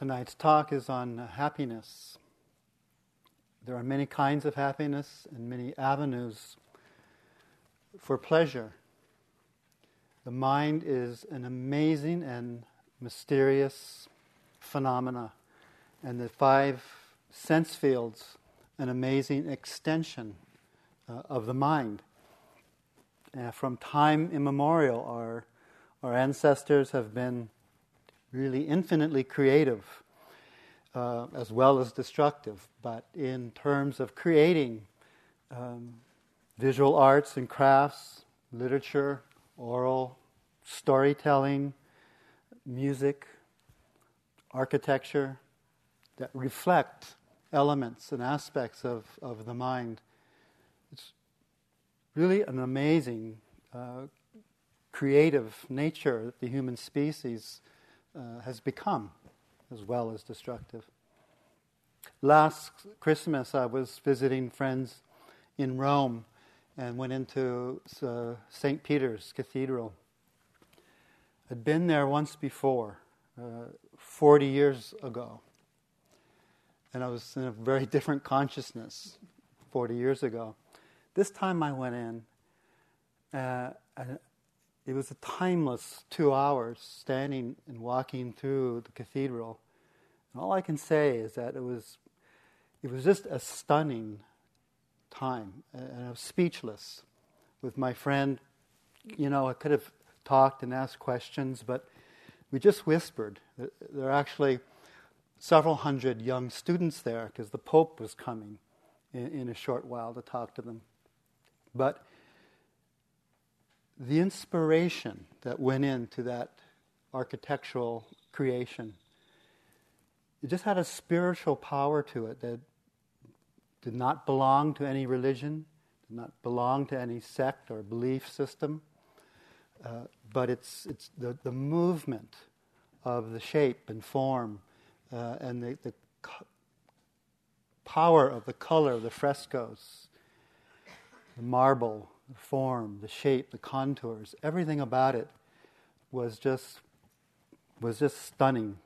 Tonight's talk is on happiness. There are many kinds of happiness and many avenues for pleasure. The mind is an amazing and mysterious phenomena, and the five sense fields an amazing extension uh, of the mind. Uh, from time immemorial, our, our ancestors have been really infinitely creative uh, as well as destructive. But in terms of creating um, visual arts and crafts, literature, oral, storytelling, music, architecture that reflect elements and aspects of, of the mind. It's really an amazing uh, creative nature that the human species uh, has become, as well as destructive. Last Christmas, I was visiting friends in Rome and went into uh, St. Peter's Cathedral. I'd been there once before, uh, 40 years ago. And I was in a very different consciousness 40 years ago. This time I went in, uh, it was a timeless two hours standing and walking through the cathedral. And all I can say is that it was, it was just a stunning time. And I was speechless with my friend. You know, I could have talked and asked questions, but we just whispered. There are actually several hundred young students there because the Pope was coming in, in a short while to talk to them. But the inspiration that went into that architectural creation, it just had a spiritual power to it that did not belong to any religion, did not belong to any sect or belief system, uh, but it's, it's the, the movement of the shape and form uh, and the, the co- power of the color of the frescoes, the marble, the form, the shape, the contours, everything about it was just was just stunning.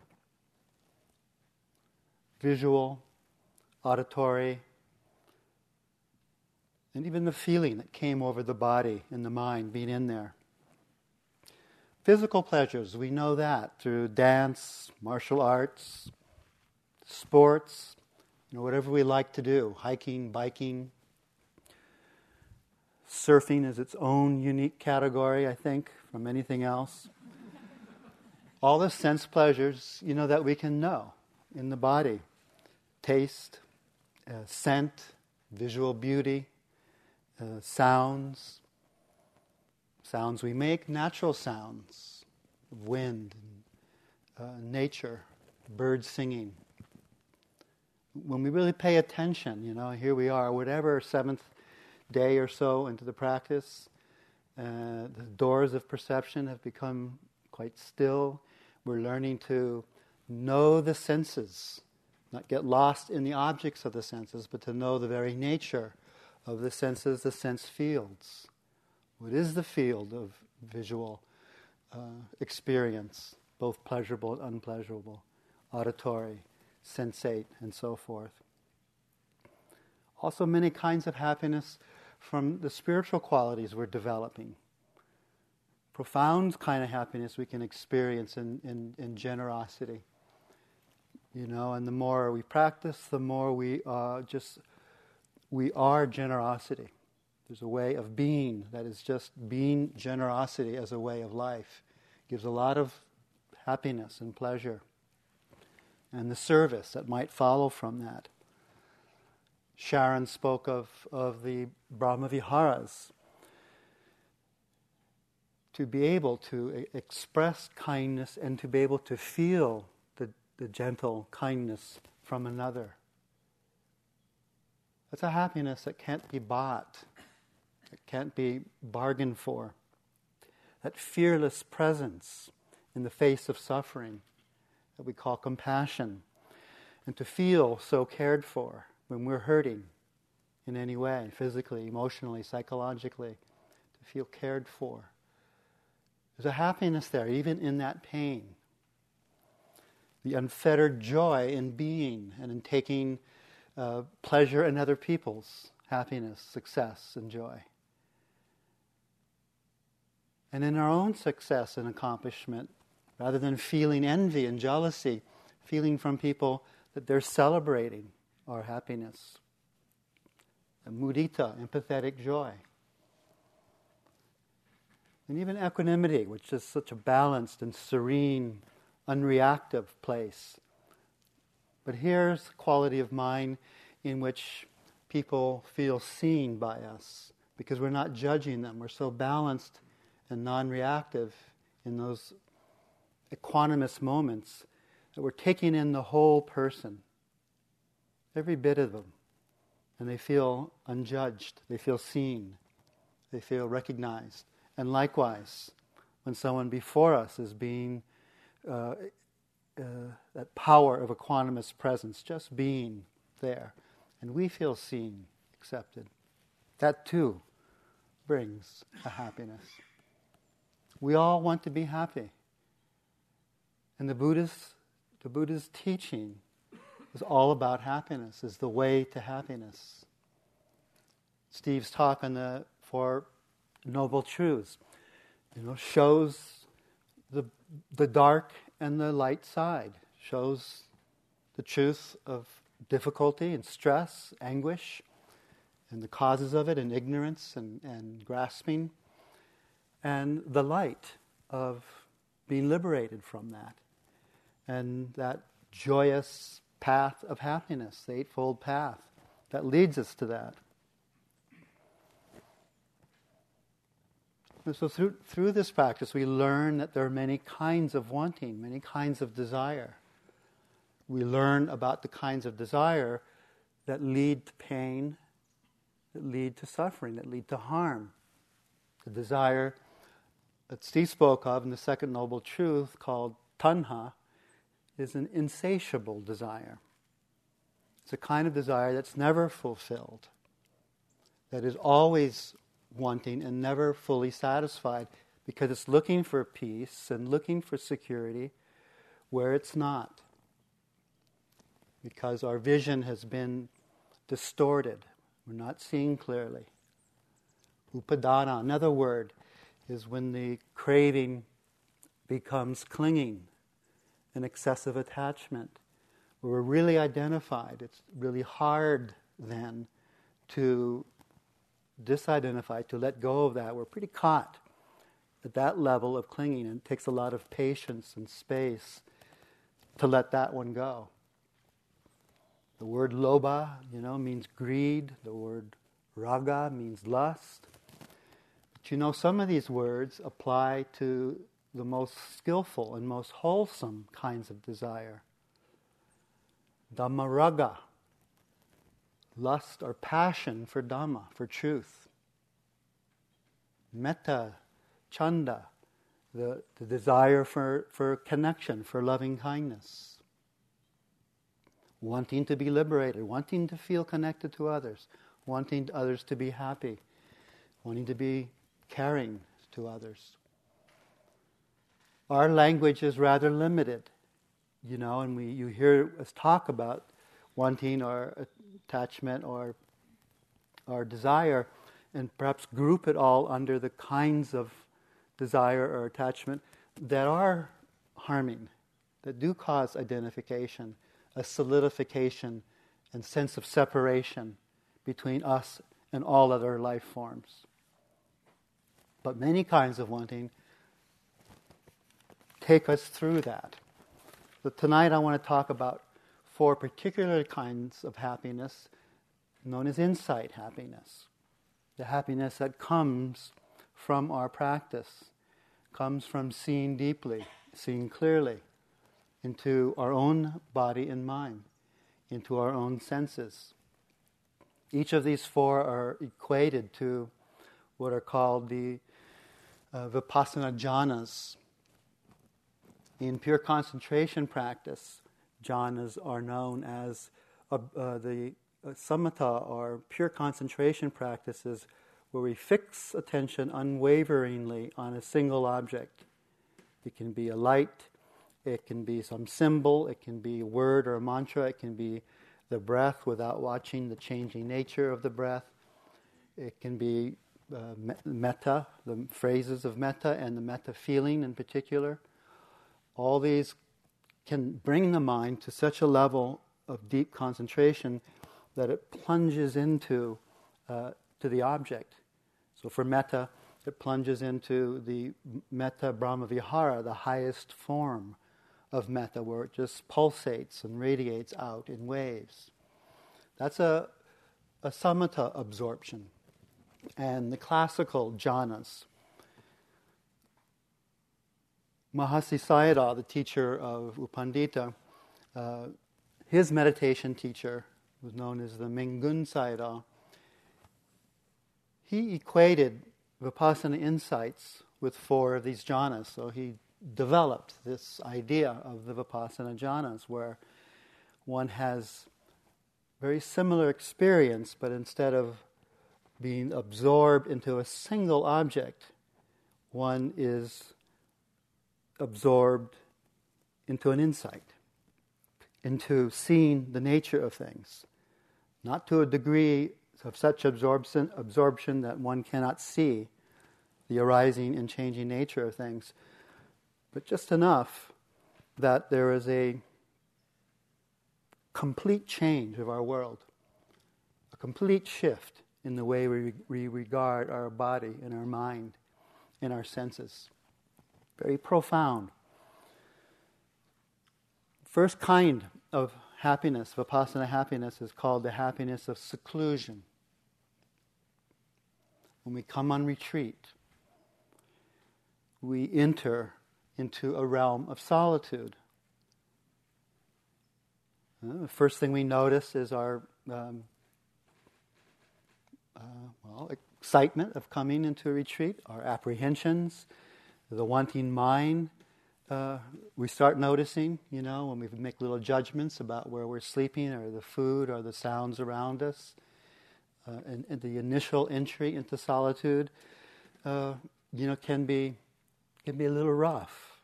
Visual, auditory, and even the feeling that came over the body and the mind being in there. Physical pleasures, we know that through dance, martial arts, sports, you know, whatever we like to do, hiking, biking, Surfing is its own unique category, I think, from anything else. All the sense pleasures, you know, that we can know in the body taste, uh, scent, visual beauty, uh, sounds, sounds we make, natural sounds, wind, uh, nature, birds singing. When we really pay attention, you know, here we are, whatever seventh day or so into the practice, uh, the doors of perception have become quite still. We're learning to know the senses, not get lost in the objects of the senses, but to know the very nature of the senses, the sense fields. What is the field of visual uh, experience, both pleasurable and unpleasurable, auditory, sensate, and so forth? Also, many kinds of happiness from the spiritual qualities we're developing. Profound kind of happiness we can experience in, in, in generosity. You know, and the more we practice, the more we uh, just, we are generosity. There's a way of being that is just being generosity as a way of life. gives a lot of happiness and pleasure. And the service that might follow from that. Sharon spoke of, of the Brahmaviharas. To be able to express kindness and to be able to feel the, the gentle kindness from another. That's a happiness that can't be bought, it can't be bargained for. That fearless presence in the face of suffering that we call compassion, and to feel so cared for when we're hurting in any way, physically, emotionally, psychologically, to feel cared for. There's a happiness there, even in that pain. the unfettered joy in being and in taking uh, pleasure in other people's happiness, success, and joy. And in our own success and accomplishment, rather than feeling envy and jealousy, feeling from people that they're celebrating our happiness. A mudita, empathetic joy. And even equanimity, which is such a balanced and serene, unreactive place. But here's a quality of mind in which people feel seen by us because we're not judging them. We're so balanced and non reactive in those equanimous moments that we're taking in the whole person, every bit of them. And they feel unjudged, they feel seen, they feel recognized. And likewise, when someone before us is being uh, uh, that power of equanimous presence, just being there, and we feel seen, accepted, that too brings a happiness. We all want to be happy. And the Buddha's, the Buddha's teaching is all about happiness, is the way to happiness. Steve's talk on the Four Noble Truths, you know, shows the, the dark and the light side, shows the truth of difficulty and stress, anguish, and the causes of it, and ignorance and, and grasping, and the light of being liberated from that and that joyous path of happiness, the Eightfold Path that leads us to that. And so, through, through this practice, we learn that there are many kinds of wanting, many kinds of desire. We learn about the kinds of desire that lead to pain, that lead to suffering, that lead to harm. The desire that Steve spoke of in the second noble truth called tanha, is an insatiable desire. It's a kind of desire that's never fulfilled, that is always wanting and never fully satisfied because it's looking for peace and looking for security where it's not. Because our vision has been distorted, we're not seeing clearly. Upadana, another word, is when the craving becomes clinging an excessive attachment. where We're really identified. It's really hard then to disidentify, to let go of that. We're pretty caught at that level of clinging, and it takes a lot of patience and space to let that one go. The word lobha, you know, means greed. The word raga means lust. But you know, some of these words apply to the most skillful and most wholesome kinds of desire. Dhammaraga, lust or passion for Dhamma, for truth. Metta, chanda, the, the desire for, for connection, for loving kindness. Wanting to be liberated, wanting to feel connected to others, wanting others to be happy, wanting to be caring to others our language is rather limited, you know, and we, you hear us talk about wanting or attachment or our desire, and perhaps group it all under the kinds of desire or attachment that are harming, that do cause identification, a solidification and sense of separation between us and all other life forms. But many kinds of wanting take us through that. Tonight I want to talk about four particular kinds of happiness known as insight happiness. The happiness that comes from our practice, comes from seeing deeply, seeing clearly into our own body and mind, into our own senses. Each of these four are equated to what are called the uh, vipassana jhanas, in pure concentration practice, jhanas are known as uh, uh, the uh, samatha or pure concentration practices where we fix attention unwaveringly on a single object. It can be a light, It can be some symbol, it can be a word or a mantra, it can be the breath without watching the changing nature of the breath. It can be uh, metta, the phrases of metta, and the metta feeling in particular. All these can bring the mind to such a level of deep concentration that it plunges into uh, to the object. So for metta, it plunges into the metta brahmavihara, the highest form of metta, where it just pulsates and radiates out in waves. That's a, a samatha absorption. And the classical jhanas. Mahasi Sayadaw, the teacher of U Pandita, uh, his meditation teacher was known as the Mingun Sayadaw. He equated Vipassana insights with four of these jhanas. So he developed this idea of the Vipassana jhanas, where one has very similar experience, but instead of being absorbed into a single object, one is absorbed into an insight, into seeing the nature of things, not to a degree of such absorption, absorption that one cannot see the arising and changing nature of things, but just enough that there is a complete change of our world, a complete shift in the way we, we regard our body and our mind and our senses. Very profound. First kind of happiness, Vipassana happiness, is called the happiness of seclusion. When we come on retreat, we enter into a realm of solitude. Uh, the first thing we notice is our um, uh, well excitement of coming into a retreat, our apprehensions, the wanting mind. Uh, we start noticing, you know, when we make little judgments about where we're sleeping or the food or the sounds around us. Uh, and, and, the initial entry into solitude, uh, you know, can be can be a little rough.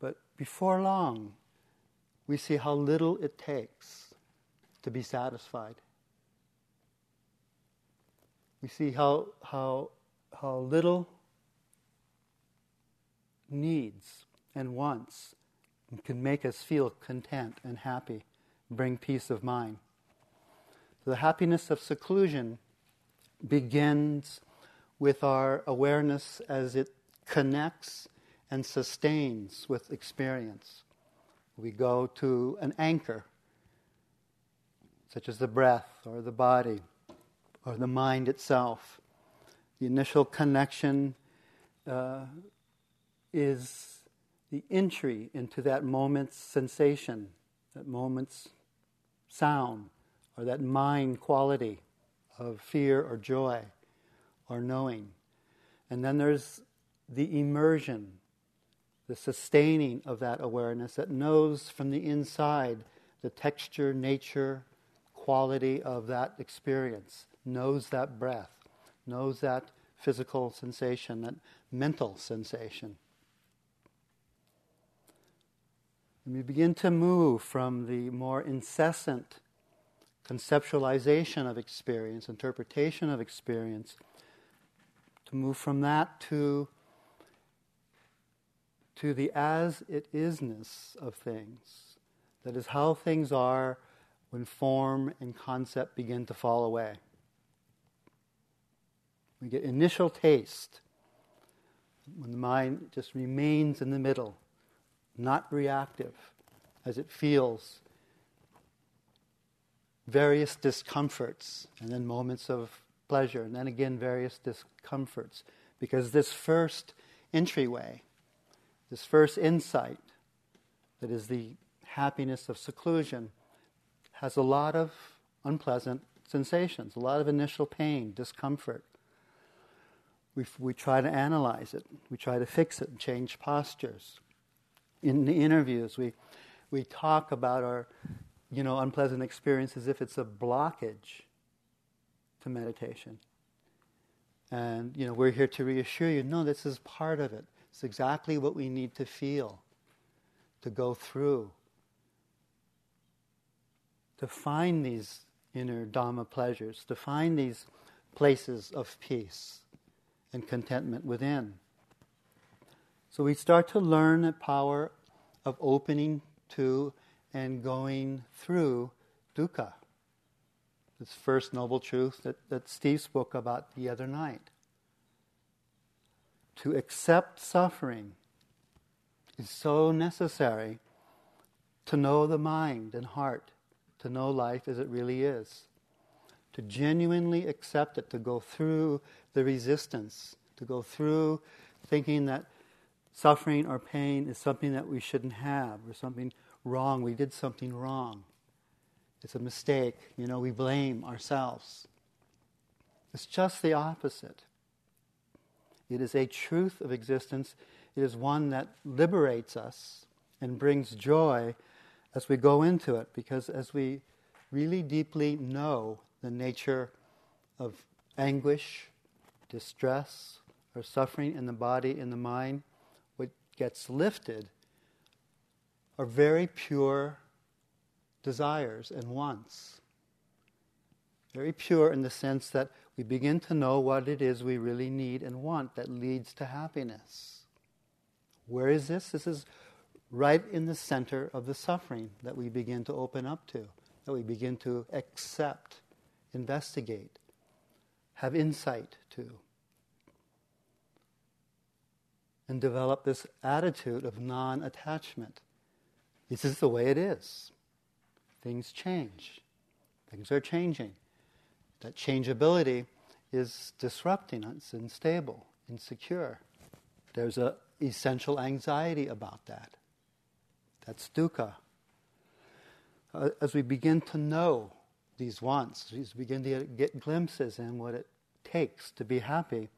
But before long, we see how little it takes to be satisfied. We see how how how little needs and wants can make us feel content and happy, bring peace of mind. The happiness of seclusion begins with our awareness as it connects and sustains with experience. We go to an anchor, such as the breath or the body or the mind itself. The initial connection uh, is the entry into that moment's sensation, that moment's sound, or that mind quality of fear or joy or knowing. And then there's the immersion, the sustaining of that awareness that knows from the inside the texture, nature, quality of that experience, knows that breath, knows that physical sensation, that mental sensation. And we begin to move from the more incessant conceptualization of experience, interpretation of experience, to move from that to, to the as it isness of things. That is how things are when form and concept begin to fall away. We get initial taste when the mind just remains in the middle, not reactive, as it feels various discomforts and then moments of pleasure, and then again various discomforts. Because this first entryway, this first insight, that is the happiness of seclusion, has a lot of unpleasant sensations, a lot of initial pain, discomfort. We, we try to analyze it, we try to fix it and change postures. In the interviews, we, we talk about our you know, unpleasant experience as if it's a blockage to meditation. And, you know, we're here to reassure you no, this is part of it. It's exactly what we need to feel. to go through, to find these inner Dhamma pleasures, to find these places of peace and contentment within. So we start to learn the power of opening to and going through dukkha. This first noble truth that, that Steve spoke about the other night. To accept suffering is so necessary to know the mind and heart, to know life as it really is, to genuinely accept it, to go through the resistance, to go through thinking that suffering or pain is something that we shouldn't have or something wrong. We did something wrong. It's a mistake. You know, we blame ourselves. It's just the opposite. It is a truth of existence. It is one that liberates us and brings joy as we go into it because as we really deeply know the nature of anguish, distress, or suffering in the body, in the mind, gets lifted are very pure desires and wants. Very pure in the sense that we begin to know what it is we really need and want that leads to happiness. Where is this? This is right in the center of the suffering that we begin to open up to, that we begin to accept, investigate, have insight to. And develop this attitude of non attachment this is the way it is. Things change. Things are changing. That changeability is disrupting us, unstable, insecure. There's an essential anxiety about that. That's dukkha. Uh, as we begin to know these wants, we begin to get glimpses in what it takes to be happy,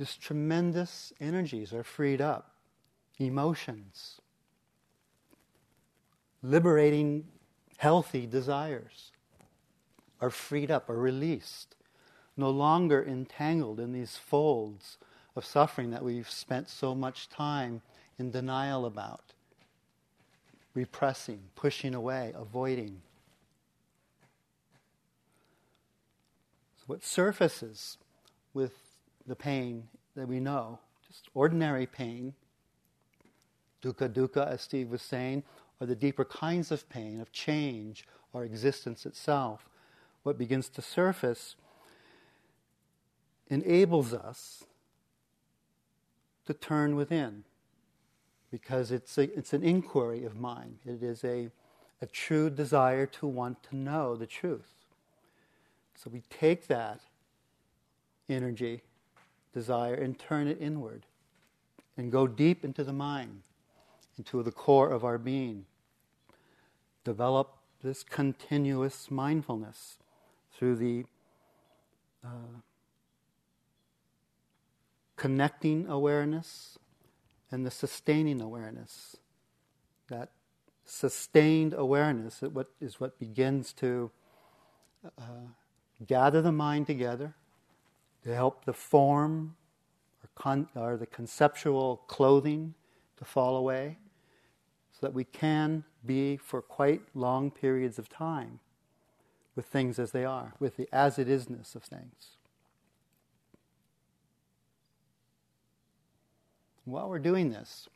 these tremendous energies are freed up. Emotions, liberating, healthy desires are freed up, are released, no longer entangled in these folds of suffering that we've spent so much time in denial about, repressing, pushing away, avoiding. So, what surfaces with the pain that we know, just ordinary pain, dukkha dukkha, as Steve was saying, or the deeper kinds of pain, of change, or existence itself, what begins to surface enables us to turn within because it's, a, it's an inquiry of mind. It is a, a true desire to want to know the truth. So we take that energy, desire, and turn it inward and go deep into the mind, into the core of our being develop this continuous mindfulness through the uh, connecting awareness and the sustaining awareness. That sustained awareness is what, is what begins to uh, gather the mind together to help the form or, con- or the conceptual clothing to fall away so that we can be for quite long periods of time with things as they are, with the as it isness of things. While we're doing this,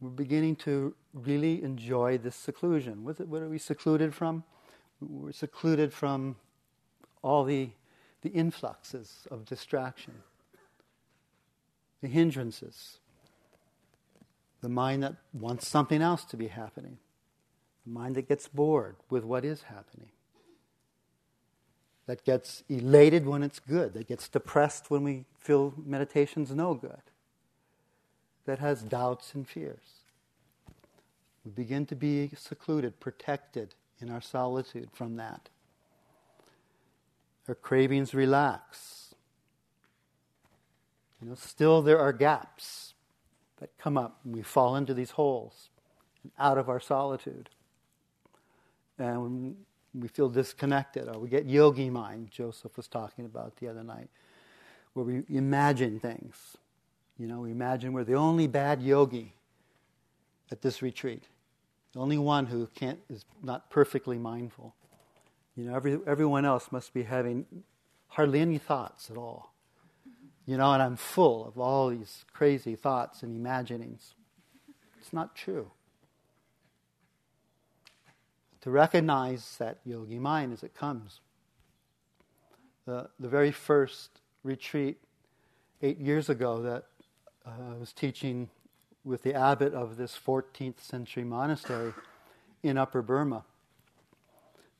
we're beginning to really enjoy this seclusion. What, what are we secluded from? We're secluded from all the, the influxes of distraction, the hindrances, the mind that wants something else to be happening, the mind that gets bored with what is happening, that gets elated when it's good, that gets depressed when we feel meditation's no good, that has doubts and fears. We begin to be secluded, protected in our solitude from that. Our cravings relax. You know, still there are gaps that come up and we fall into these holes out of our solitude. And we feel disconnected, or we get yogi mind, Joseph was talking about the other night, where we imagine things. You know, we imagine we're the only bad yogi at this retreat. The only one who can't is not perfectly mindful. You know, every, everyone else must be having hardly any thoughts at all. You know, and I'm full of all these crazy thoughts and imaginings. It's not true. To recognize that yogi mind as it comes. The, the very first retreat eight years ago that uh, I was teaching with the abbot of this 14th century monastery in Upper Burma.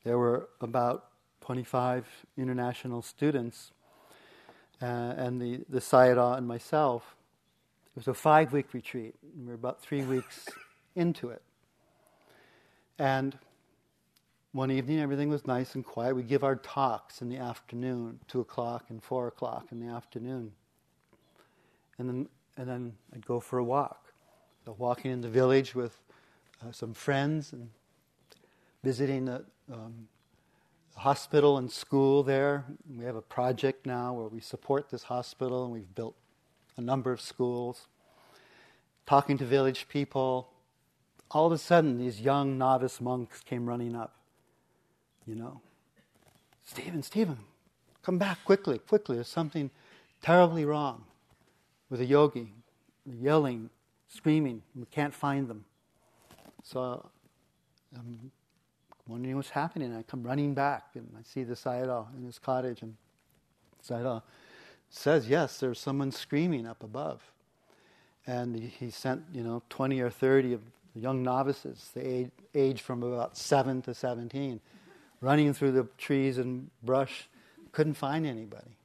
There were about 25 international students, uh, and the, the Sayadaw and myself. It was a five week retreat. We were about three weeks into it. And one evening, everything was nice and quiet. We give our talks in the afternoon, 2 o'clock and 4 o'clock in the afternoon. And then, and then I'd go for a walk walking in the village with uh, some friends and visiting the um, hospital and school there. We have a project now where we support this hospital and we've built a number of schools. Talking to village people. All of a sudden, these young novice monks came running up. You know, Stephen, Stephen, come back quickly, quickly. There's something terribly wrong with a yogi. Yelling, screaming. We can't find them. So I'm wondering what's happening. I come running back and I see the Sayadaw in his cottage, and Sayadaw says, Yes, there's someone screaming up above. And he, sent, you know, 20 or 30 of young novices, the age, age from about 7 to 17, running through the trees and brush. Couldn't find anybody.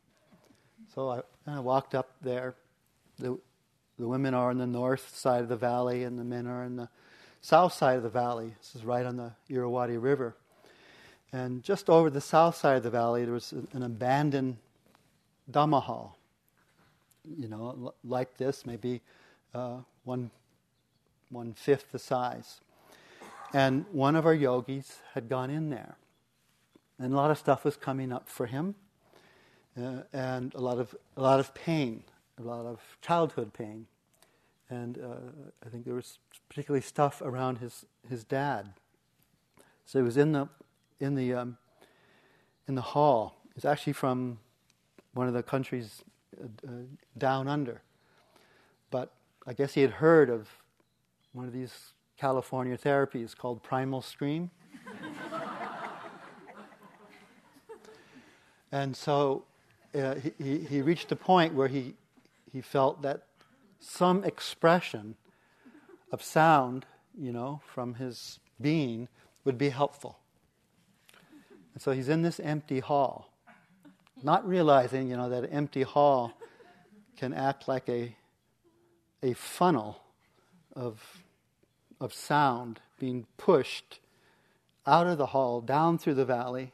So I, I walked up there. The, the women are on the north side of the valley, and the men are in the south side of the valley. This is right on the Irrawaddy River. And just over the south side of the valley, there was an abandoned Dhamma hall. You know, like this, maybe uh, one one fifth the size. And one of our yogis had gone in there, and a lot of stuff was coming up for him, uh, and a lot of a lot of pain, a lot of childhood pain and uh, I think there was particularly stuff around his, his dad. So he was in the in the um, in the hall. It's actually from one of the countries uh, uh, down under, but I guess he had heard of one of these California therapies called primal scream. and so uh, he, he reached a point where he, he felt that some expression of sound, you know, from his being would be helpful. And so he's in this empty hall, not realizing, you know, that empty hall can act like a, a funnel of, of sound being pushed out of the hall, down through the valley,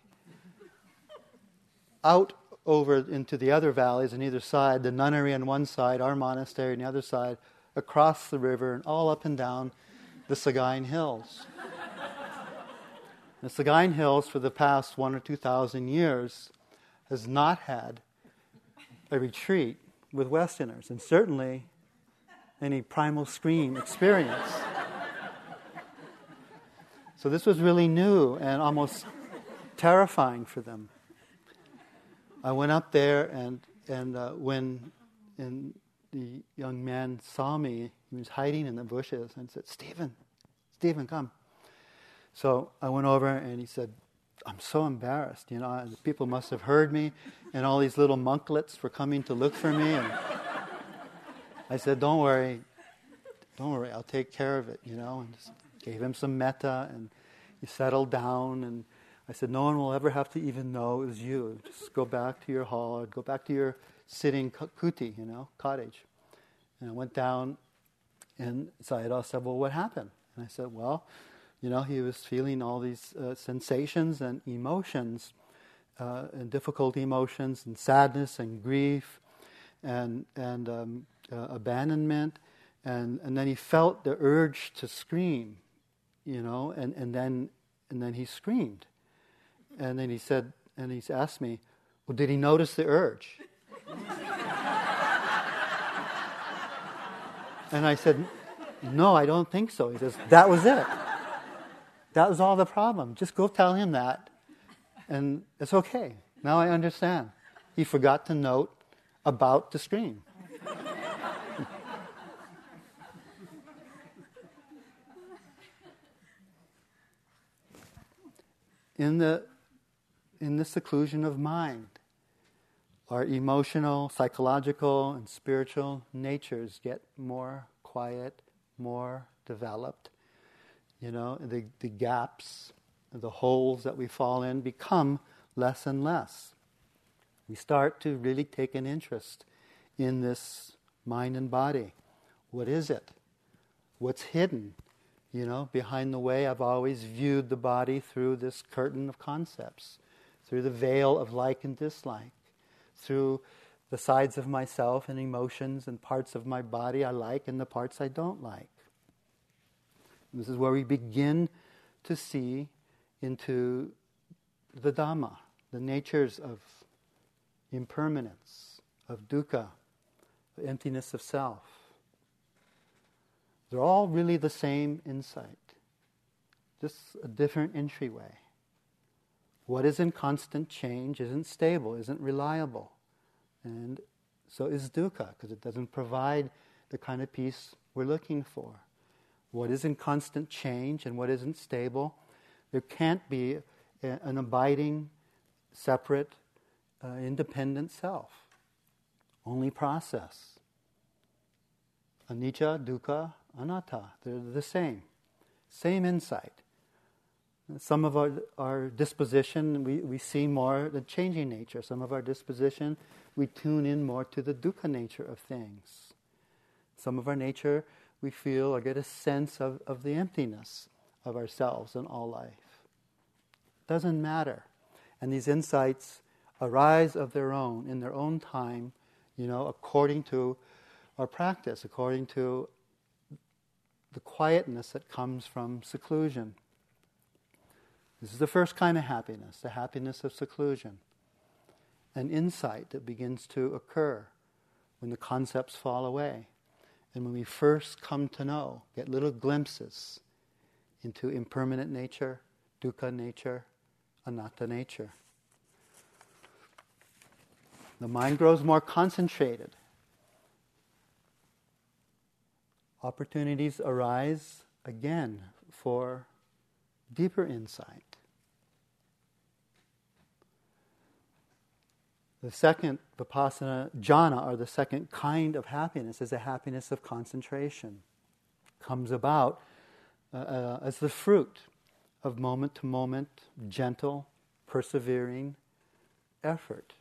out over into the other valleys on either side, the nunnery on one side, our monastery on the other side, across the river, and all up and down the Sagaing Hills. the Sagaing Hills, for the past one or two thousand years, has not had a retreat with Westerners, and certainly any primal scream experience. so this was really new and almost terrifying for them. I went up there, and and uh, when and the young man saw me, he was hiding in the bushes, and said, "Stephen, Stephen, come." So I went over, and he said, "I'm so embarrassed. You know, people must have heard me, and all these little monklets were coming to look for me." And I said, "Don't worry, don't worry. I'll take care of it." You know, and just gave him some metta, and he settled down and I said, No one will ever have to even know it was you. Just go back to your hall, or go back to your sitting kuti, you know, cottage. And I went down, and Sayadaw said, Well, what happened? And I said, Well, you know, he was feeling all these uh, sensations and emotions, uh, and difficult emotions, and sadness and grief, and, and um, uh, abandonment. And, and then he felt the urge to scream, you know, and, and, then, and then he screamed. And then he said, and he's asked me, well, did he notice the urge? and I said, No, I don't think so. He says, That was it. That was all the problem. Just go tell him that, and it's okay. Now I understand. He forgot to note about the screen. in the in the seclusion of mind, our emotional, psychological, and spiritual natures get more quiet, more developed. You know, the, the gaps, the holes that we fall in become less and less. We start to really take an interest in this mind and body. What is it? What's hidden? You know, behind the way, I've always viewed the body through this curtain of concepts, through the veil of like and dislike, through the sides of myself and emotions and parts of my body I like and the parts I don't like. This is where we begin to see into the Dhamma, the natures of impermanence, of dukkha, the emptiness of self. They're all really the same insight, just a different entryway. What is in constant change isn't stable, isn't reliable. And so is dukkha, because it doesn't provide the kind of peace we're looking for. What is in constant change and what isn't stable, there can't be a, an abiding, separate, uh, independent self. Only process. Anicca, dukkha, anatta. They're the same. Same insight. Some of our, our disposition, we, we see more the changing nature. Some of our disposition, we tune in more to the dukkha nature of things. Some of our nature, we feel or get a sense of, of the emptiness of ourselves and all life. Doesn't matter. And these insights arise of their own, in their own time, you know, according to our practice, according to the quietness that comes from seclusion. This is the first kind of happiness, the happiness of seclusion. An insight that begins to occur when the concepts fall away. And when we first come to know, get little glimpses into impermanent nature, dukkha nature, anatta nature. The mind grows more concentrated. Opportunities arise again for deeper insight. The second vipassana jhana, or the second kind of happiness, is the happiness of concentration. Comes about uh, uh, as the fruit of moment to moment, gentle, persevering effort.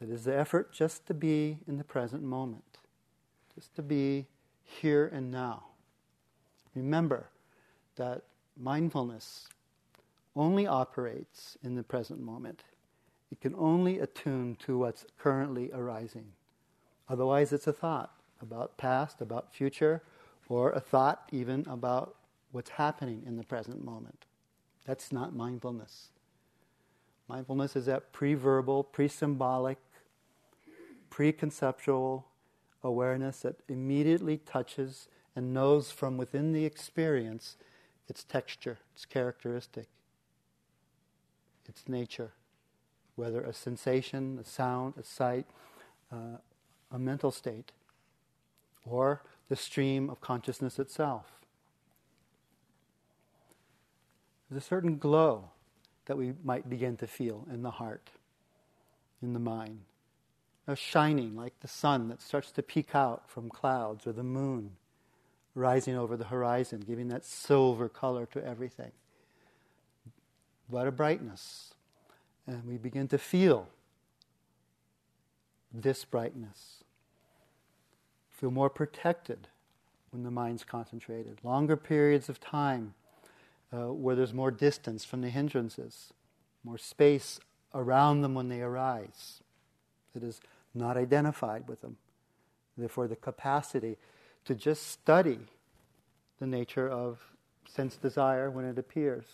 That is the effort just to be in the present moment, just to be here and now. Remember that mindfulness only operates in the present moment. It can only attune to what's currently arising. Otherwise, it's a thought about past, about future, or a thought even about what's happening in the present moment. That's not mindfulness. Mindfulness is that pre verbal, pre symbolic, pre conceptual awareness that immediately touches and knows from within the experience its texture, its characteristic, its nature whether a sensation, a sound, a sight, uh, a mental state, or the stream of consciousness itself. There's a certain glow that we might begin to feel in the heart, in the mind. A shining like the sun that starts to peek out from clouds or the moon rising over the horizon, giving that silver color to everything. What a brightness. And we begin to feel this brightness. Feel more protected when the mind's concentrated. Longer periods of time uh, where there's more distance from the hindrances, more space around them when they arise. It is not identified with them. Therefore, the capacity to just study the nature of sense desire when it appears,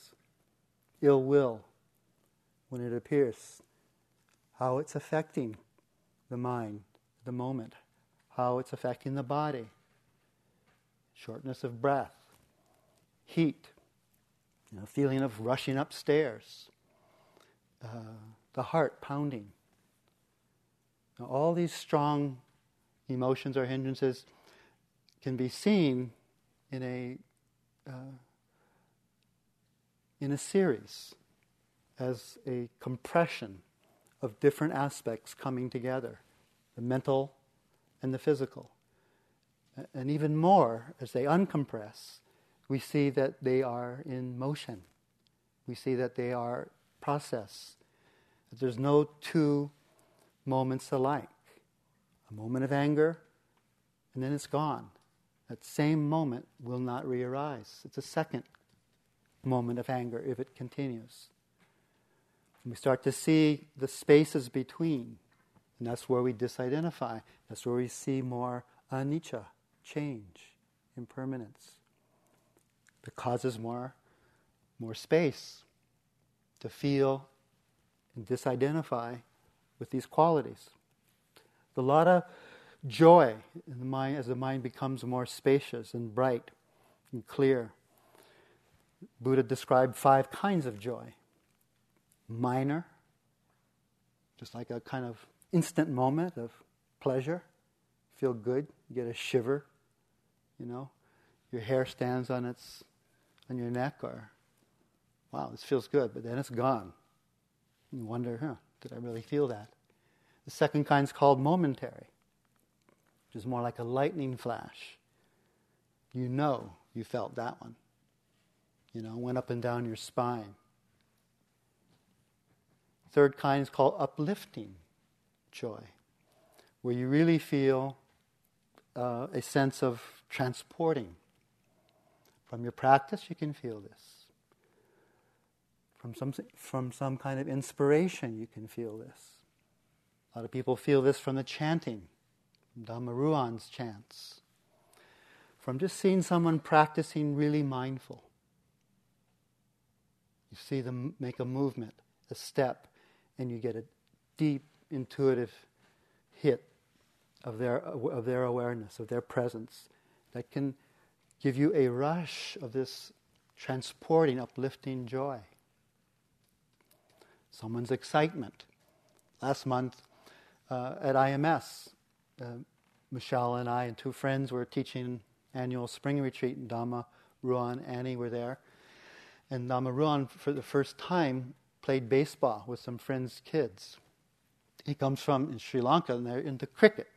ill will, when it appears, how it's affecting the mind, the moment, how it's affecting the body. shortness of breath, heat, you know, feeling of rushing upstairs, uh, the heart pounding. Now, all these strong emotions or hindrances can be seen in a uh, in a series as a compression of different aspects coming together, the mental and the physical. And even more, as they uncompress, we see that they are in motion. We see that they are process. That there's no two moments alike. A moment of anger, and then it's gone. That same moment will not re arise. It's a second moment of anger if it continues. And we start to see the spaces between, and that's where we disidentify. That's where we see more anicca, change, impermanence. It causes more, more space to feel and disidentify with these qualities. A lot of joy in the mind as the mind becomes more spacious and bright and clear. Buddha described five kinds of joy minor, just like a kind of instant moment of pleasure, feel good, you get a shiver, you know, your hair stands on its on your neck, or wow, this feels good, but then it's gone. You wonder, huh, did I really feel that? The second kind is called momentary which is more like a lightning flash. You know you felt that one. You know, went up and down your spine. Third kind is called uplifting joy, where you really feel uh, a sense of transporting. From your practice, you can feel this. From some, from some kind of inspiration, you can feel this. A lot of people feel this from the chanting Dhammaruwan's chants, from just seeing someone practicing really mindful. You see them make a movement, a step, and you get a deep intuitive hit of their, of their awareness, of their presence, that can give you a rush of this transporting, uplifting joy. Someone's excitement. Last month uh, at IMS, uh, Michelle and I and two friends were teaching annual spring retreat in Dhamma. Ruan, Annie were there. And Dhammaruwan, for the first time, played baseball with some friends' kids. He comes from in Sri Lanka and they're into cricket.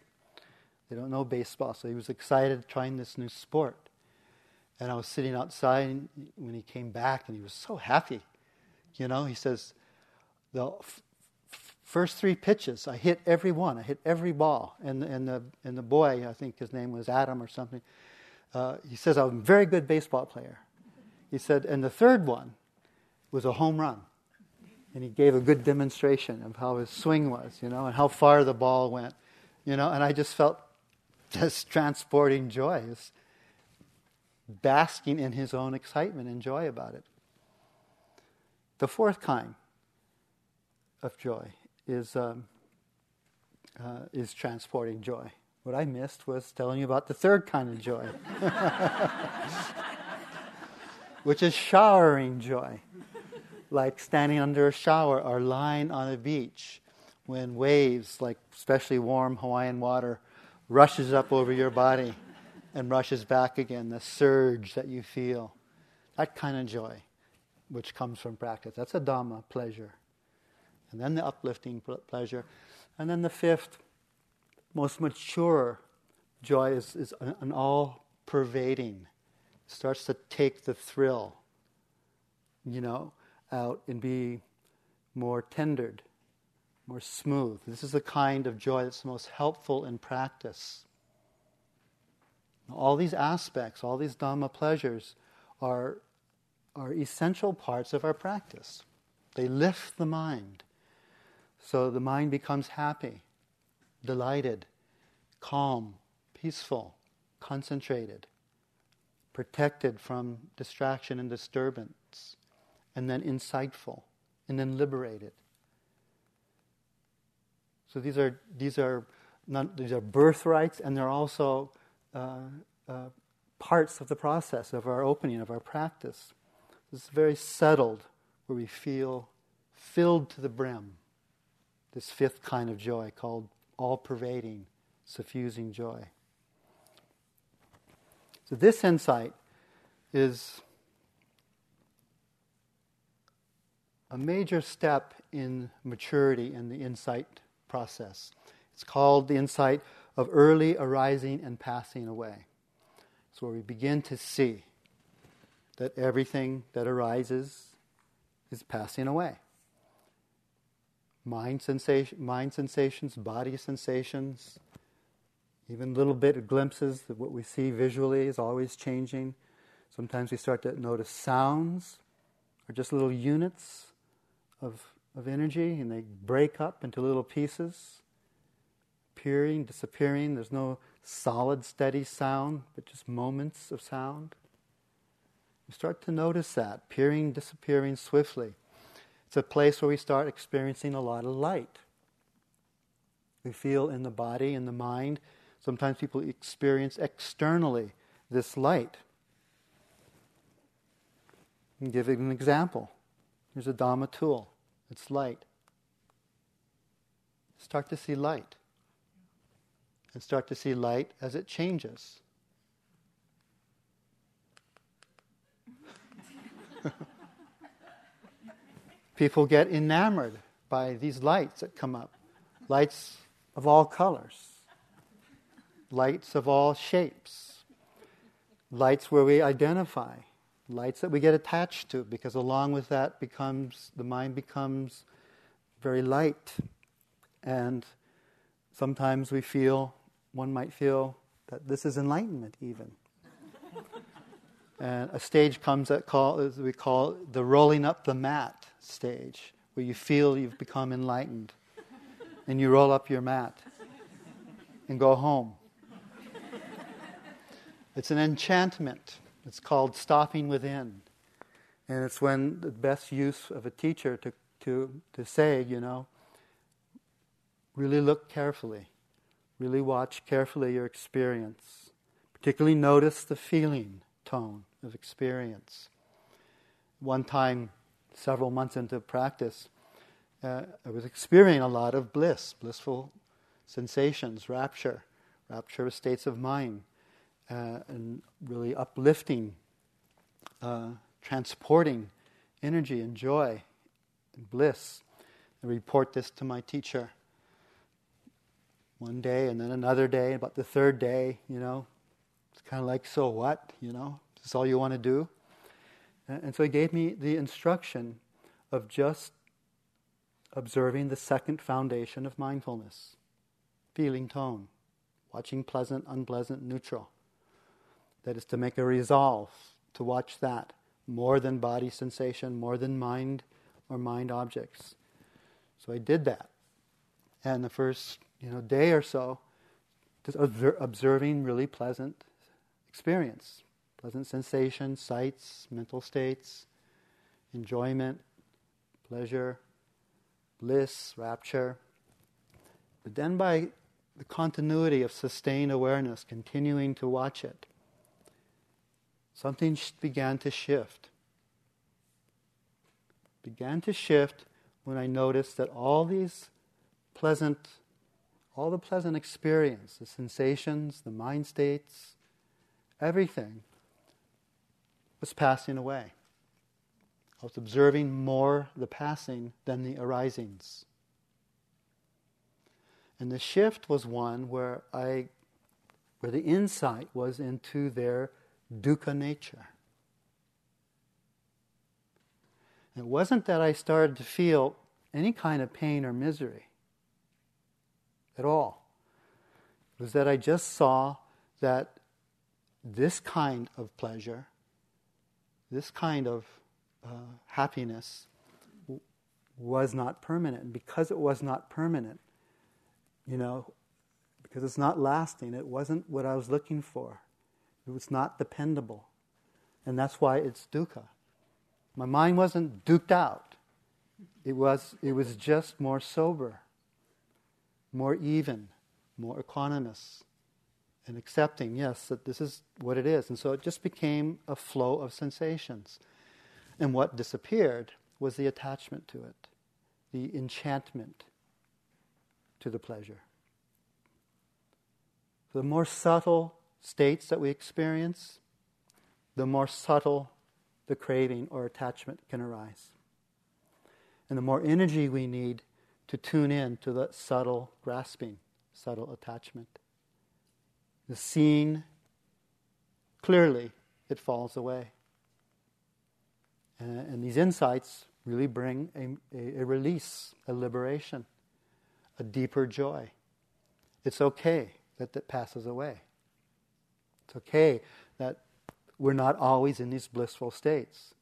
They don't know baseball, so he was excited trying this new sport. And I was sitting outside when he came back, and he was so happy. You know, he says, the First three pitches, I hit every one. I hit every ball. And, and, the, and the boy, I think his name was Adam or something, uh, he says, I'm a very good baseball player. He said, and the third one was a home run. And he gave a good demonstration of how his swing was, you know, and how far the ball went, you know, and I just felt this transporting joy, this basking in his own excitement and joy about it. The fourth kind of joy is, um, uh, is transporting joy. What I missed was telling you about the third kind of joy, which is showering joy, like standing under a shower or lying on a beach when waves, like especially warm Hawaiian water, rushes up over your body and rushes back again, the surge that you feel. That kind of joy, which comes from practice. That's a Dhamma pleasure and then the uplifting pleasure. And then the fifth, most mature joy is, is an all pervading. Starts to take the thrill, you know, out and be more tendered, more smooth. This is the kind of joy that's most helpful in practice. All these aspects, all these Dhamma pleasures are, are essential parts of our practice. They lift the mind. So the mind becomes happy, delighted, calm, peaceful, concentrated, protected from distraction and disturbance, and then insightful, and then liberated. So these are these are not, these are birthrights, and they're also uh, uh, parts of the process of our opening, of our practice. This very settled, where we feel filled to the brim. This fifth kind of joy called all pervading, suffusing joy. So, this insight is a major step in maturity in the insight process. It's called the insight of early arising and passing away. It's where we begin to see that everything that arises is passing away. Mind, sensation, mind sensations, body sensations, even little bit of glimpses of what we see visually is always changing. Sometimes we start to notice sounds or just little units of, of energy and they break up into little pieces, appearing, disappearing. There's no solid, steady sound, but just moments of sound. We start to notice that, appearing, disappearing swiftly. It's a place where we start experiencing a lot of light. We feel in the body, in the mind. Sometimes people experience externally this light. I'll give an example. Here's a Dhamma tool. It's light. Start to see light. And start to see light as it changes. People get enamored by these lights that come up. Lights of all colors, lights of all shapes, lights where we identify lights that we get attached to because along with that becomes the mind becomes very light. And sometimes we feel one might feel that this is enlightenment even. And a stage comes that call we call the rolling up the mat stage where you feel you've become enlightened and you roll up your mat and go home. It's an enchantment it's called stopping within. And it's when the best use of a teacher to, to, to say, you know, really look carefully, really watch carefully your experience, particularly notice the feeling tone of experience. One time, several months into practice, uh, I was experiencing a lot of bliss, blissful sensations, rapture, rapture states of mind uh, and really uplifting, uh, transporting energy and joy and bliss. I report this to my teacher one day and then another day, about the third day, you know. It's kind of like, so what? You know, is this all you want to do? And, and so he gave me the instruction of just observing the second foundation of mindfulness feeling tone, watching pleasant, unpleasant, neutral. That is to make a resolve to watch that more than body sensation, more than mind or mind objects. So I did that. And the first you know, day or so, just observing really pleasant experience, pleasant sensations, sights, mental states, enjoyment, pleasure, bliss, rapture. But then by the continuity of sustained awareness, continuing to watch it, something began to shift. Began to shift when I noticed that all these pleasant, all the pleasant experience, the sensations, the mind states, everything was passing away. I was observing more the passing than the arisings. And the shift was one where I where the insight was into their dukkha nature. It wasn't that I started to feel any kind of pain or misery at all. It was that I just saw that this kind of pleasure, this kind of uh, happiness, w- was not permanent. And because it was not permanent, you know, because it's not lasting, it wasn't what I was looking for. It was not dependable. And that's why it's dukkha. My mind wasn't duked out. It was, it was just more sober, more even, more equanimous. and accepting, yes, that this is what it is. And so it just became a flow of sensations. And what disappeared was the attachment to it, the enchantment to the pleasure. The more subtle states that we experience, the more subtle the craving or attachment can arise. And the more energy we need to tune in to the subtle grasping, subtle attachment. The seeing clearly, it falls away. And, and these insights really bring a, a, a release, a liberation, a deeper joy. It's okay that that passes away. It's okay that we're not always in these blissful states.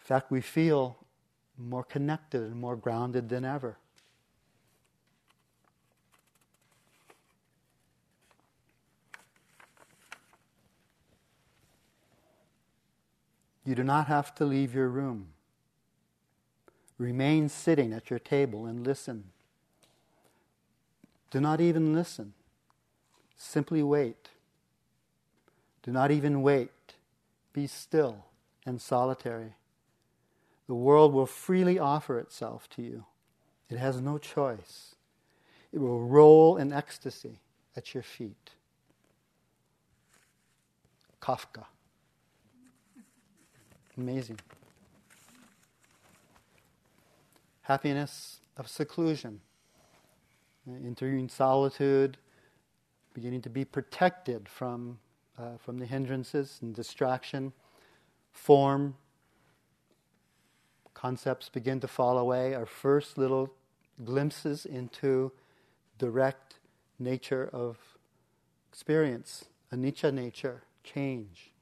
In fact, we feel more connected and more grounded than ever. You do not have to leave your room. Remain sitting at your table and listen. Do not even listen. Simply wait. Do not even wait. Be still and solitary. The world will freely offer itself to you. It has no choice. It will roll in ecstasy at your feet. Kafka. Amazing. Happiness of seclusion, entering solitude, beginning to be protected from, uh, from the hindrances and distraction, form, concepts begin to fall away. Our first little glimpses into direct nature of experience, anicca nature, change,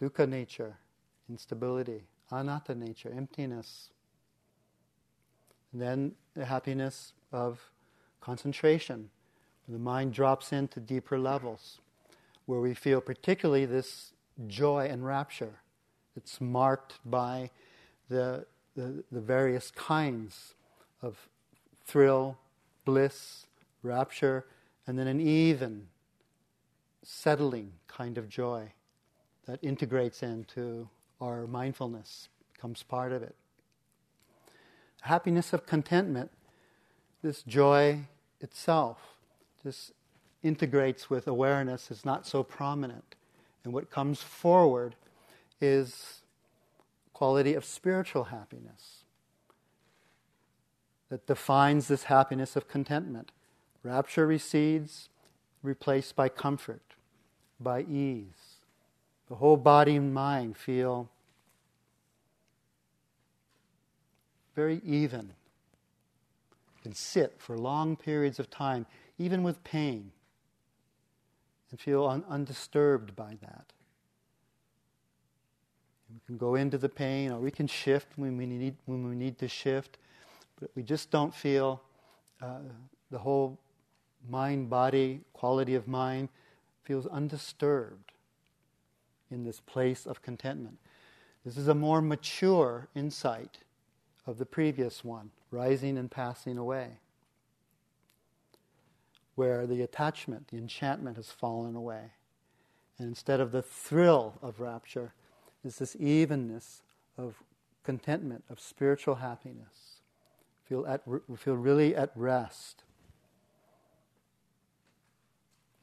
dukkha nature, instability, anatta nature, emptiness. And then the happiness of concentration. The mind drops into deeper levels where we feel particularly this joy and rapture. It's marked by the, the, the various kinds of thrill, bliss, rapture, and then an even, settling kind of joy that integrates into our mindfulness, becomes part of it. Happiness of contentment, this joy itself, just integrates with awareness, is not so prominent. And what comes forward is quality of spiritual happiness that defines this happiness of contentment. Rapture recedes, replaced by comfort, by ease. The whole body and mind feel very even. Can sit for long periods of time, even with pain, and feel un- undisturbed by that. We can go into the pain, or we can shift when we need, when we need to shift, but we just don't feel uh, the whole mind body quality of mind feels undisturbed in this place of contentment. This is a more mature insight of the previous one, rising and passing away, where the attachment, the enchantment has fallen away. And instead of the thrill of rapture, is this evenness of contentment, of spiritual happiness. Feel, at, feel really at rest.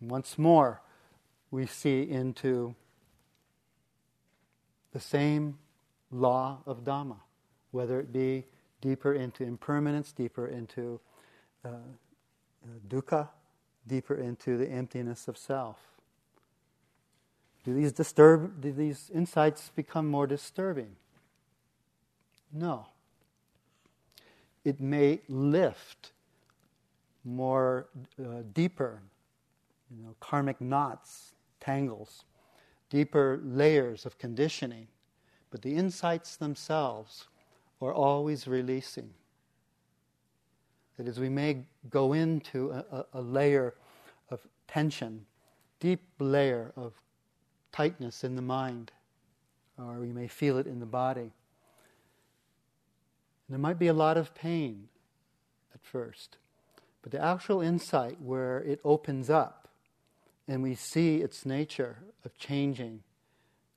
Once more, we see into the same law of Dhamma, whether it be deeper into impermanence, deeper into uh, uh, dukkha, deeper into the emptiness of self. Do these disturb? Do these insights become more disturbing? No. It may lift more uh, deeper, you know, karmic knots, tangles deeper layers of conditioning, but the insights themselves are always releasing. That is, we may go into a, a, layer of tension, deep layer of tightness in the mind, or we may feel it in the body. And there might be a lot of pain at first, but the actual insight where it opens up and we see its nature of changing,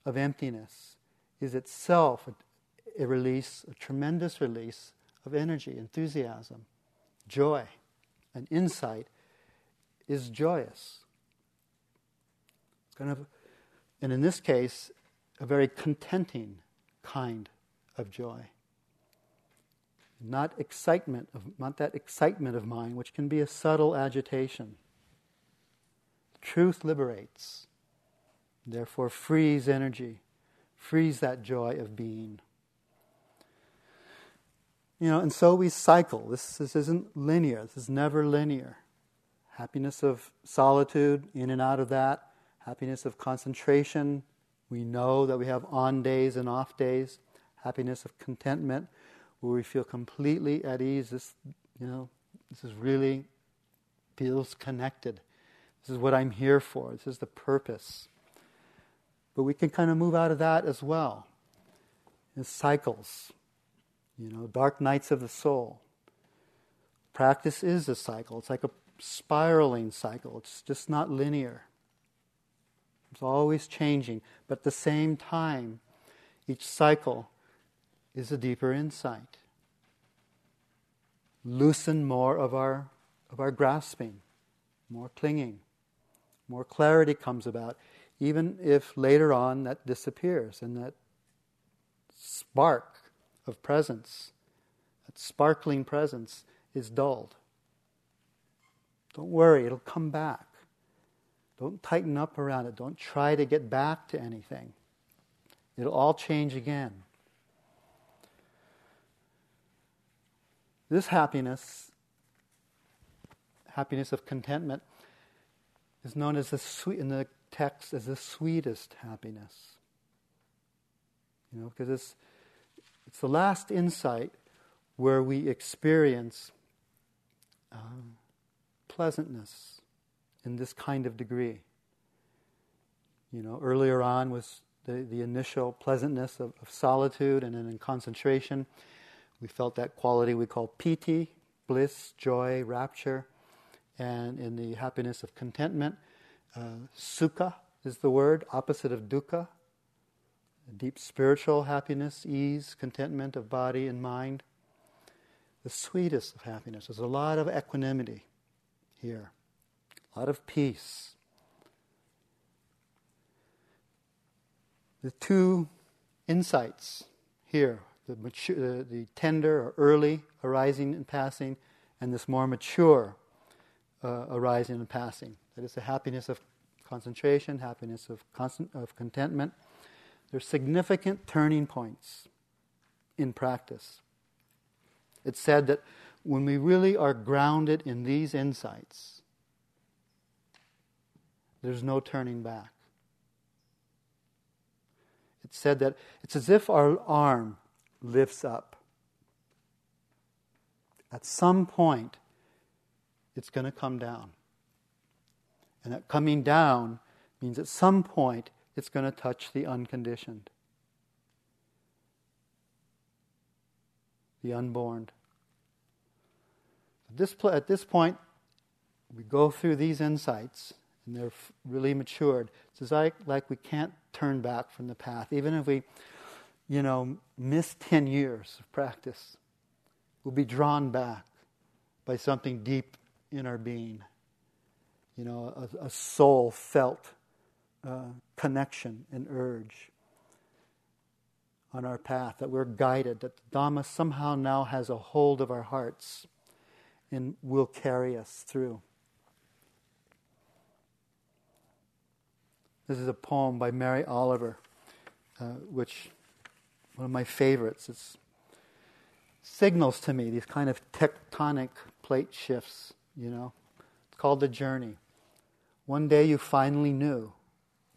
of emptiness, is itself a, a release, a tremendous release of energy, enthusiasm, joy. An insight is joyous. It's Kind of, and in this case, a very contenting kind of joy. Not excitement of not that excitement of mind, which can be a subtle agitation. Truth liberates, therefore frees energy, frees that joy of being. You know, and so we cycle. This, this isn't linear. This is never linear. Happiness of solitude, in and out of that. Happiness of concentration. We know that we have on days and off days. Happiness of contentment, where we feel completely at ease. This, you know, this is really feels connected. This is what I'm here for. This is the purpose. But we can kind of move out of that as well. In cycles, you know, dark nights of the soul. Practice is a cycle. It's like a spiraling cycle. It's just not linear. It's always changing. But at the same time, each cycle is a deeper insight. Loosen more of our, of our grasping, more clinging, more clarity comes about, even if later on that disappears and that spark of presence, that sparkling presence, is dulled. Don't worry, it'll come back. Don't tighten up around it. Don't try to get back to anything. It'll all change again. This happiness, happiness of contentment, is known as the sweet in the text as the sweetest happiness. You know, because it's it's the last insight where we experience um, pleasantness in this kind of degree. You know, earlier on was the, the initial pleasantness of, of solitude, and then in concentration, we felt that quality we call piti, bliss, joy, rapture, and in the happiness of contentment, uh, sukha is the word, opposite of dukkha, deep spiritual happiness, ease, contentment of body and mind. The sweetest of happiness. There's a lot of equanimity here, a lot of peace. The two insights here the, mature, the, the tender or early arising and passing, and this more mature uh, arising and passing. That is the happiness of concentration, happiness of, constant, of contentment. They're significant turning points in practice. It's said that when we really are grounded in these insights, there's no turning back. It's said that it's as if our arm lifts up. At some point, it's going to come down. And that coming down means at some point it's going to touch the unconditioned, the unborn. At this, pl- at this point, we go through these insights and they're f- really matured. It's like, like we can't turn back from the path. Even if we, you know, miss 10 years of practice, we'll be drawn back by something deep in our being. You know, a, a soul felt uh, connection and urge on our path, that we're guided, that the Dhamma somehow now has a hold of our hearts and will carry us through. This is a poem by Mary Oliver, uh, which one of my favorites. It signals to me these kind of tectonic plate shifts, you know. It's called The Journey. One day you finally knew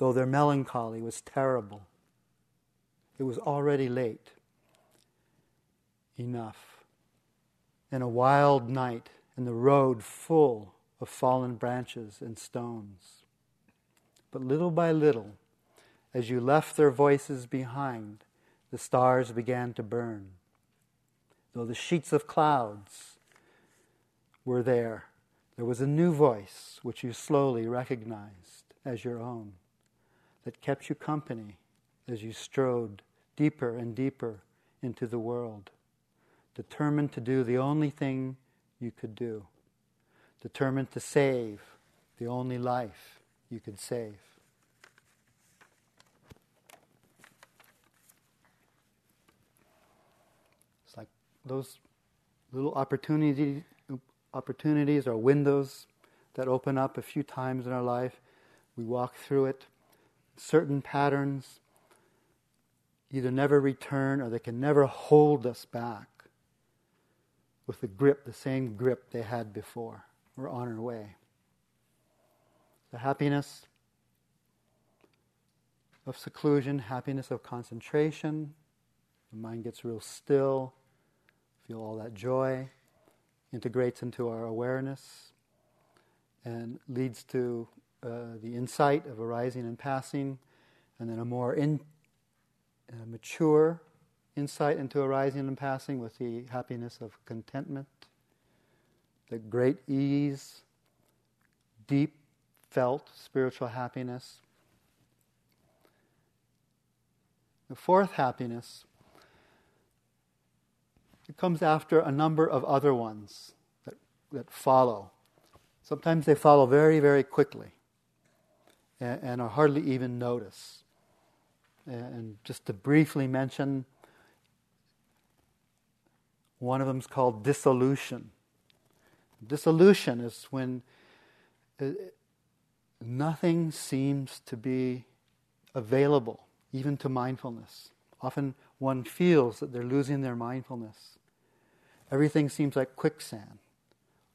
though their melancholy was terrible. It was already late. Enough. In a wild night, and the road full of fallen branches and stones. But little by little, as you left their voices behind, the stars began to burn. Though the sheets of clouds were there, there was a new voice which you slowly recognized as your own that kept you company as you strode deeper and deeper into the world, determined to do the only thing you could do, determined to save the only life you could save. It's like those little opportunity, opportunities or windows that open up a few times in our life. We walk through it. Certain patterns either never return or they can never hold us back with the grip, the same grip they had before. We're on our way. The happiness of seclusion, happiness of concentration, the mind gets real still, feel all that joy, integrates into our awareness, and leads to uh, the insight of arising and passing, and then a more in, uh, mature insight into arising and passing with the happiness of contentment, the great ease, deep felt spiritual happiness. The fourth happiness it comes after a number of other ones that, that follow. Sometimes they follow very, very quickly and, and are hardly even noticed. And just to briefly mention one of them is called dissolution. Dissolution is when uh, nothing seems to be available, even to mindfulness. Often one feels that they're losing their mindfulness. Everything seems like quicksand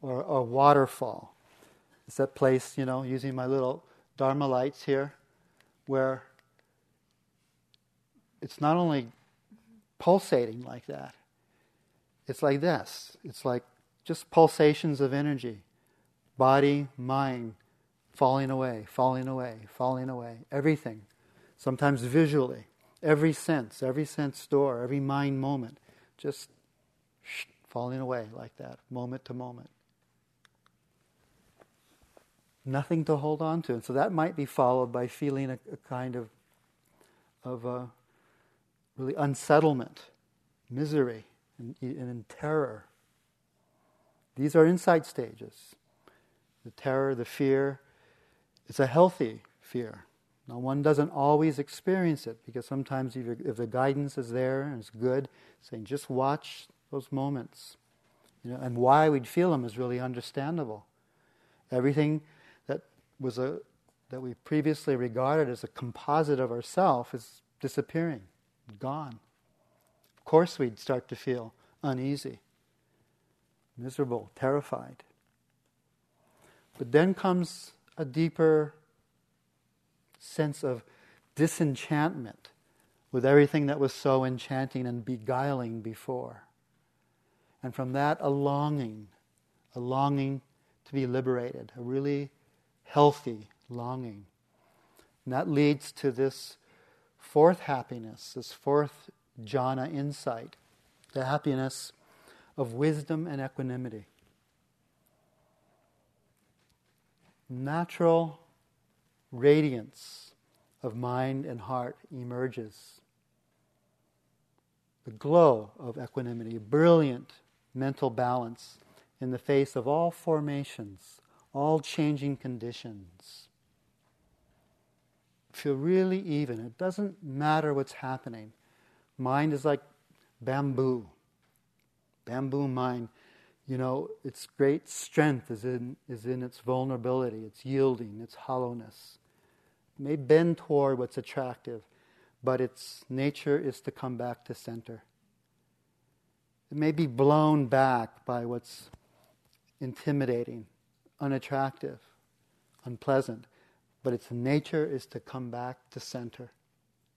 or a waterfall. It's that place, you know, using my little Dharma lights here, where it's not only pulsating like that, it's like this. It's like just pulsations of energy. Body, mind, falling away, falling away, falling away. Everything. Sometimes visually. Every sense, every sense door, every mind moment. Just falling away like that, moment to moment. Nothing to hold on to. And so that might be followed by feeling a, a kind of, of a really unsettlement, misery and, and terror. These are insight stages. The terror, the fear, it's a healthy fear. Now, one doesn't always experience it because sometimes if, if the guidance is there and it's good, saying just watch those moments, you know, and why we'd feel them is really understandable. Everything was a that we previously regarded as a composite of ourself is disappearing, gone Of course we'd start to feel uneasy, miserable, terrified. But then comes a deeper sense of disenchantment with everything that was so enchanting and beguiling before. And from that, a longing, a longing to be liberated, a really healthy longing. And that leads to this fourth happiness, this fourth jhana insight, the happiness of wisdom and equanimity. Natural radiance of mind and heart emerges. The glow of equanimity, brilliant mental balance in the face of all formations, all changing conditions. Feel really even. It doesn't matter what's happening. Mind is like bamboo. Bamboo mind, you know, its great strength is in, is in its vulnerability, its yielding, its hollowness. It may bend toward what's attractive, but its nature is to come back to center. It may be blown back by what's intimidating, unattractive, unpleasant, but its nature is to come back to center,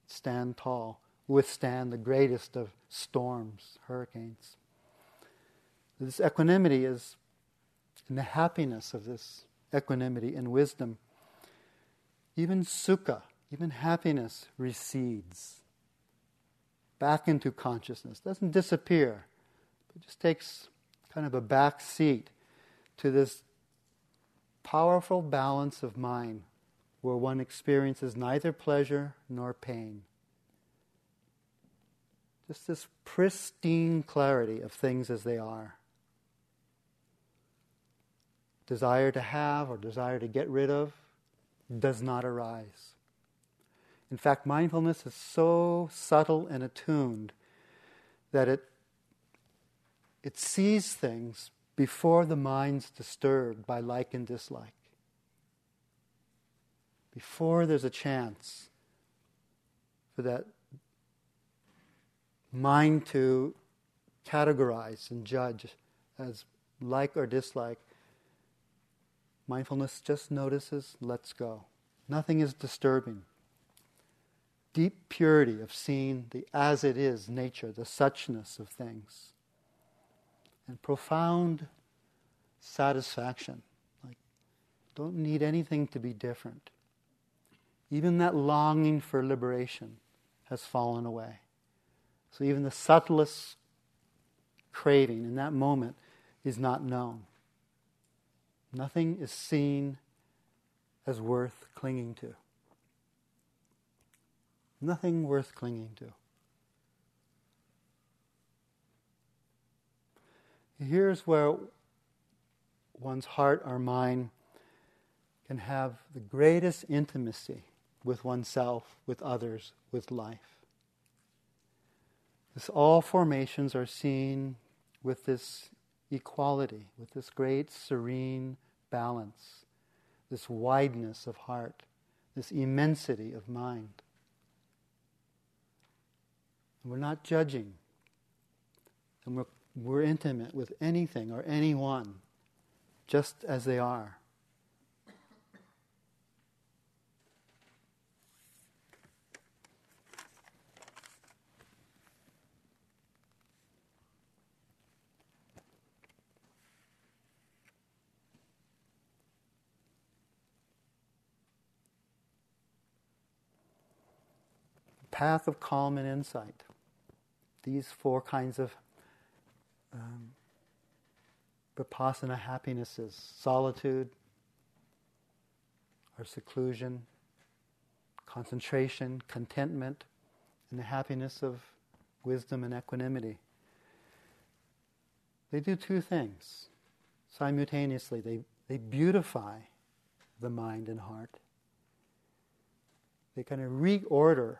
stand tall, withstand the greatest of storms, hurricanes. This equanimity is in the happiness of this equanimity and wisdom. Even sukha, even happiness recedes back into consciousness, doesn't disappear, but just takes kind of a back seat to this powerful balance of mind where one experiences neither pleasure nor pain. Just this pristine clarity of things as they are. Desire to have or desire to get rid of does not arise. In fact, mindfulness is so subtle and attuned that it, it sees things before the mind's disturbed by like and dislike. Before there's a chance for that mind to categorize and judge as like or dislike, mindfulness just notices, lets go. Nothing is disturbing deep purity of seeing the as it is nature, the suchness of things, and profound satisfaction. Like, don't need anything to be different. Even that longing for liberation has fallen away. So even the subtlest craving in that moment is not known. Nothing is seen as worth clinging to. Nothing worth clinging to. Here's where one's heart or mind can have the greatest intimacy with oneself, with others, with life. This, all formations are seen with this equality, with this great serene balance, this wideness of heart, this immensity of mind. We're not judging. And we're, we're intimate with anything or anyone just as they are. path of calm and insight these four kinds of um, vipassana happinesses solitude, or seclusion, concentration, contentment, and the happiness of wisdom and equanimity. They do two things simultaneously. They, they beautify the mind and heart. They kind of reorder,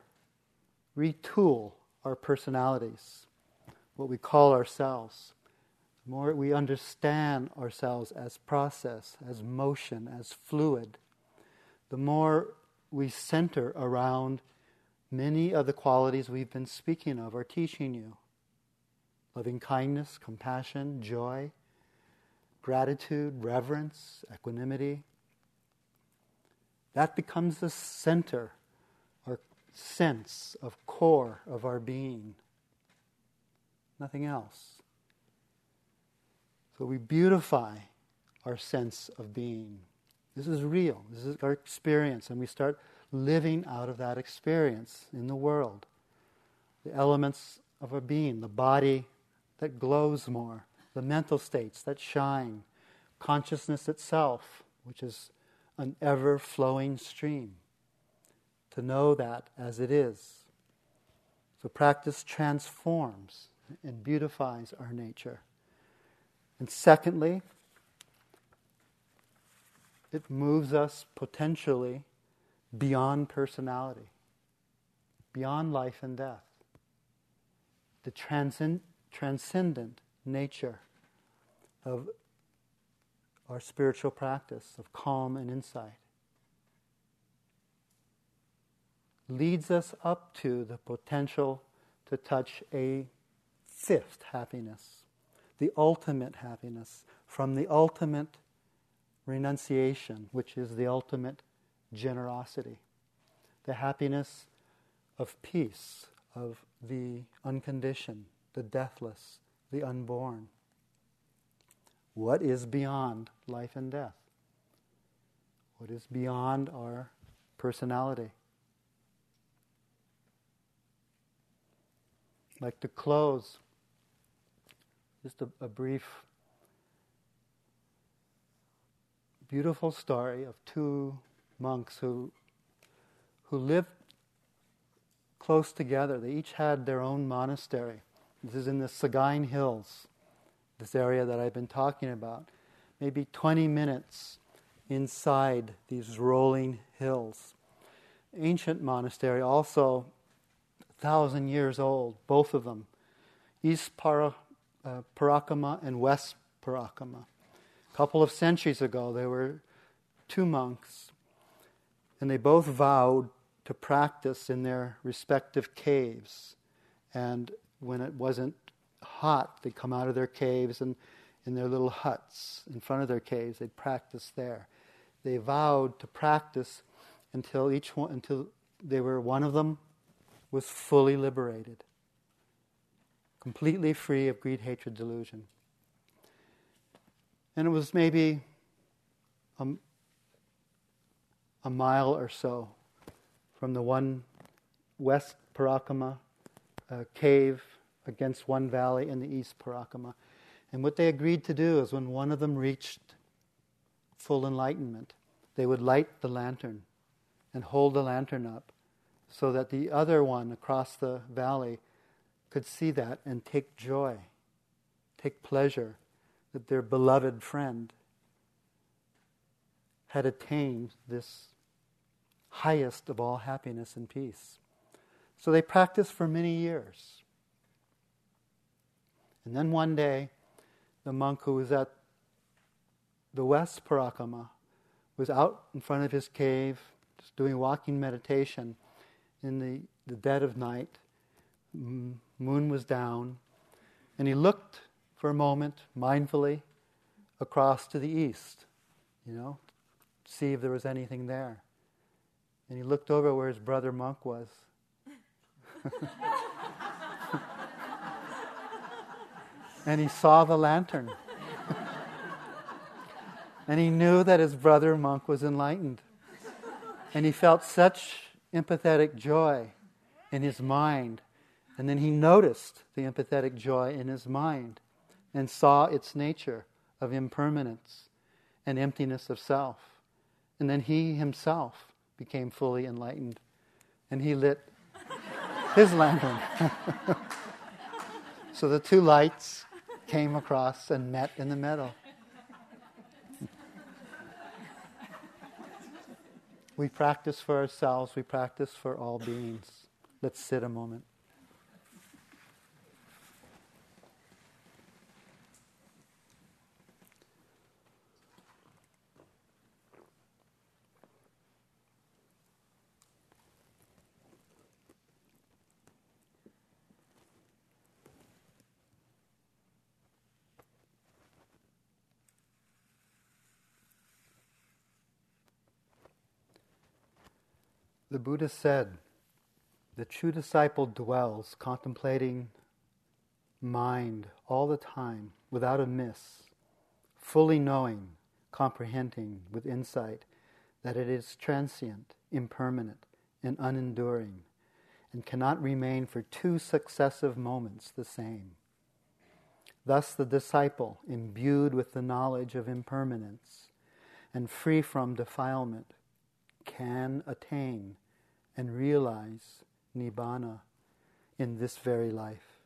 retool our personalities, what we call ourselves. The more we understand ourselves as process, as motion, as fluid, the more we center around many of the qualities we've been speaking of or teaching you loving kindness, compassion, joy, gratitude, reverence, equanimity. That becomes the center our sense of core of our being. Nothing else. So we beautify our sense of being. This is real. This is our experience. And we start living out of that experience in the world. The elements of our being, the body that glows more, the mental states that shine, consciousness itself, which is an ever flowing stream to know that as it is. So practice transforms and beautifies our nature. And secondly, it moves us potentially beyond personality, beyond life and death. The transcend- transcendent nature of our spiritual practice of calm and insight. leads us up to the potential to touch a fifth happiness, the ultimate happiness, from the ultimate renunciation, which is the ultimate generosity, the happiness of peace, of the unconditioned, the deathless, the unborn. What is beyond life and death? What is beyond our personality? like to close just a, a brief, beautiful story of two monks who who lived close together. They each had their own monastery. This is in the Sagaing Hills, this area that I've been talking about. Maybe 20 minutes inside these rolling hills. Ancient monastery, also thousand years old, both of them. East Para, uh, Parakama and West Parakama. A couple of centuries ago, there were two monks, and they both vowed to practice in their respective caves. And when it wasn't hot, they'd come out of their caves and in their little huts in front of their caves, they'd practice there. They vowed to practice until each one, until they were one of them was fully liberated, completely free of greed, hatred, delusion. And it was maybe a, a mile or so from the one West Parakama cave against one valley in the East Parakama. And what they agreed to do is when one of them reached full enlightenment, they would light the lantern and hold the lantern up so that the other one across the valley could see that and take joy, take pleasure that their beloved friend had attained this highest of all happiness and peace. So they practiced for many years. And then one day, the monk who was at the West Parakama was out in front of his cave, just doing walking meditation in the, the dead of night. Mm, Moon was down. And he looked for a moment mindfully across to the east, you know, see if there was anything there. And he looked over where his brother monk was. and he saw the lantern. and he knew that his brother monk was enlightened. And he felt such empathetic joy in his mind. And then he noticed the empathetic joy in his mind and saw its nature of impermanence and emptiness of self. And then he himself became fully enlightened and he lit his lantern. so the two lights came across and met in the middle. We practice for ourselves, we practice for all beings. Let's sit a moment. The Buddha said, the true disciple dwells contemplating mind all the time without a miss, fully knowing, comprehending with insight that it is transient, impermanent, and unenduring, and cannot remain for two successive moments the same. Thus, the disciple, imbued with the knowledge of impermanence and free from defilement, can attain and realize nibbana in this very life.